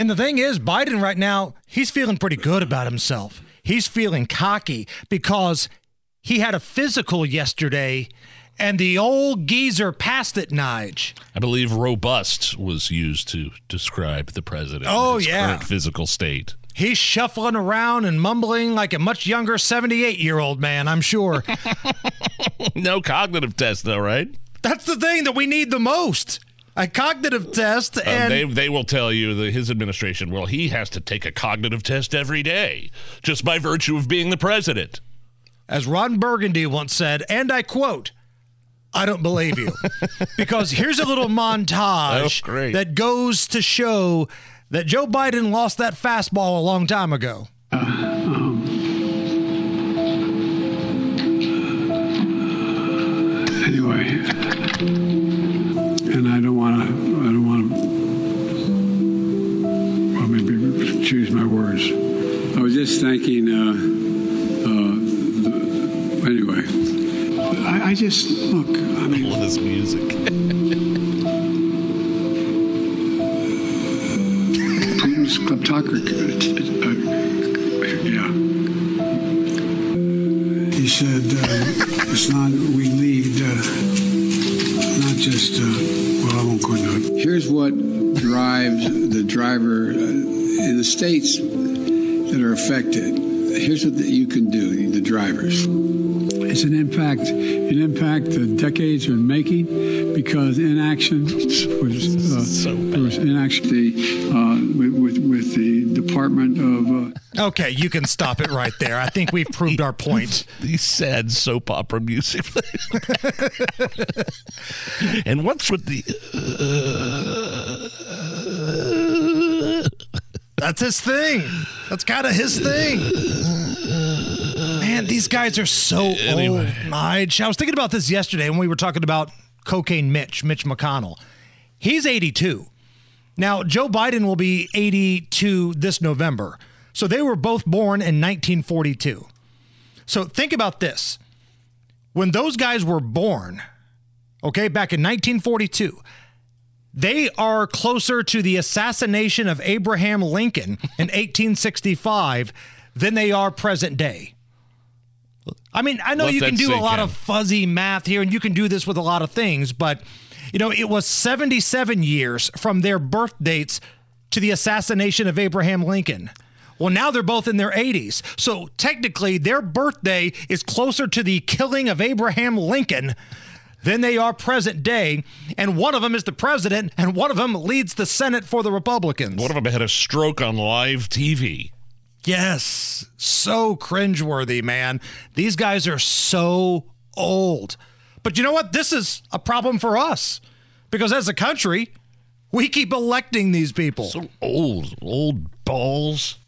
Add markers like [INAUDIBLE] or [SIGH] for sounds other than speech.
And the thing is, Biden right now, he's feeling pretty good about himself. He's feeling cocky because he had a physical yesterday and the old geezer passed it, Nige. I believe robust was used to describe the president. Oh, yeah. Current physical state. He's shuffling around and mumbling like a much younger 78 year old man, I'm sure. [LAUGHS] no cognitive test, though, right? That's the thing that we need the most a cognitive test. Um, And they, they will tell you that his administration, well, he has to take a cognitive test every day just by virtue of being the president. as Ron Burgundy once said, and I quote, I don't believe you. [LAUGHS] because here's a little montage Oh, great. that goes to show that Joe Biden lost that fastball a long time ago. Anyway, just thanking, uh, uh, the, anyway, I, I just, look, I mean, All this music. Putin's kleptocracy. Uh, yeah. He said, uh, it's not, we need uh, not just, uh, well, I won't go into it. Here's what drives the driver uh, in the states that are affected. Here's what you can do, the drivers. It's an impact, an impact that decades are making because inaction was, uh, So bad. was inaction the, uh, with, with, with the Department of uh, Okay, you can stop it right there. I think we've proved our point. [LAUGHS] These sad soap opera music. [LAUGHS] [LAUGHS] and what's with the. That's his thing. That's kind of his thing. Man, these guys are so Anyway. old, Nige. I was thinking about this yesterday when we were talking about cocaine Mitch, Mitch McConnell. He's 82. Now, Joe Biden will be 82 this November. So they were both born in 1942. So think about this. When those guys were born, okay, back in 1942, they are closer to the assassination of Abraham Lincoln in [LAUGHS] 1865 than they are present day. I mean, I know Let you can do a lot in. of fuzzy math here and you can do this with a lot of things, but you know, it was 77 years from their birth dates to the assassination of Abraham Lincoln. Well, now they're both in their 80s. So technically, their birthday is closer to the killing of Abraham Lincoln than they are present day. And one of them is the president, and one of them leads the Senate for the Republicans. One of them had a stroke on live TV. Yes. So cringeworthy, man. These guys are so old. But you know what? This is a problem for us because as a country, we keep electing these people. So old, old balls.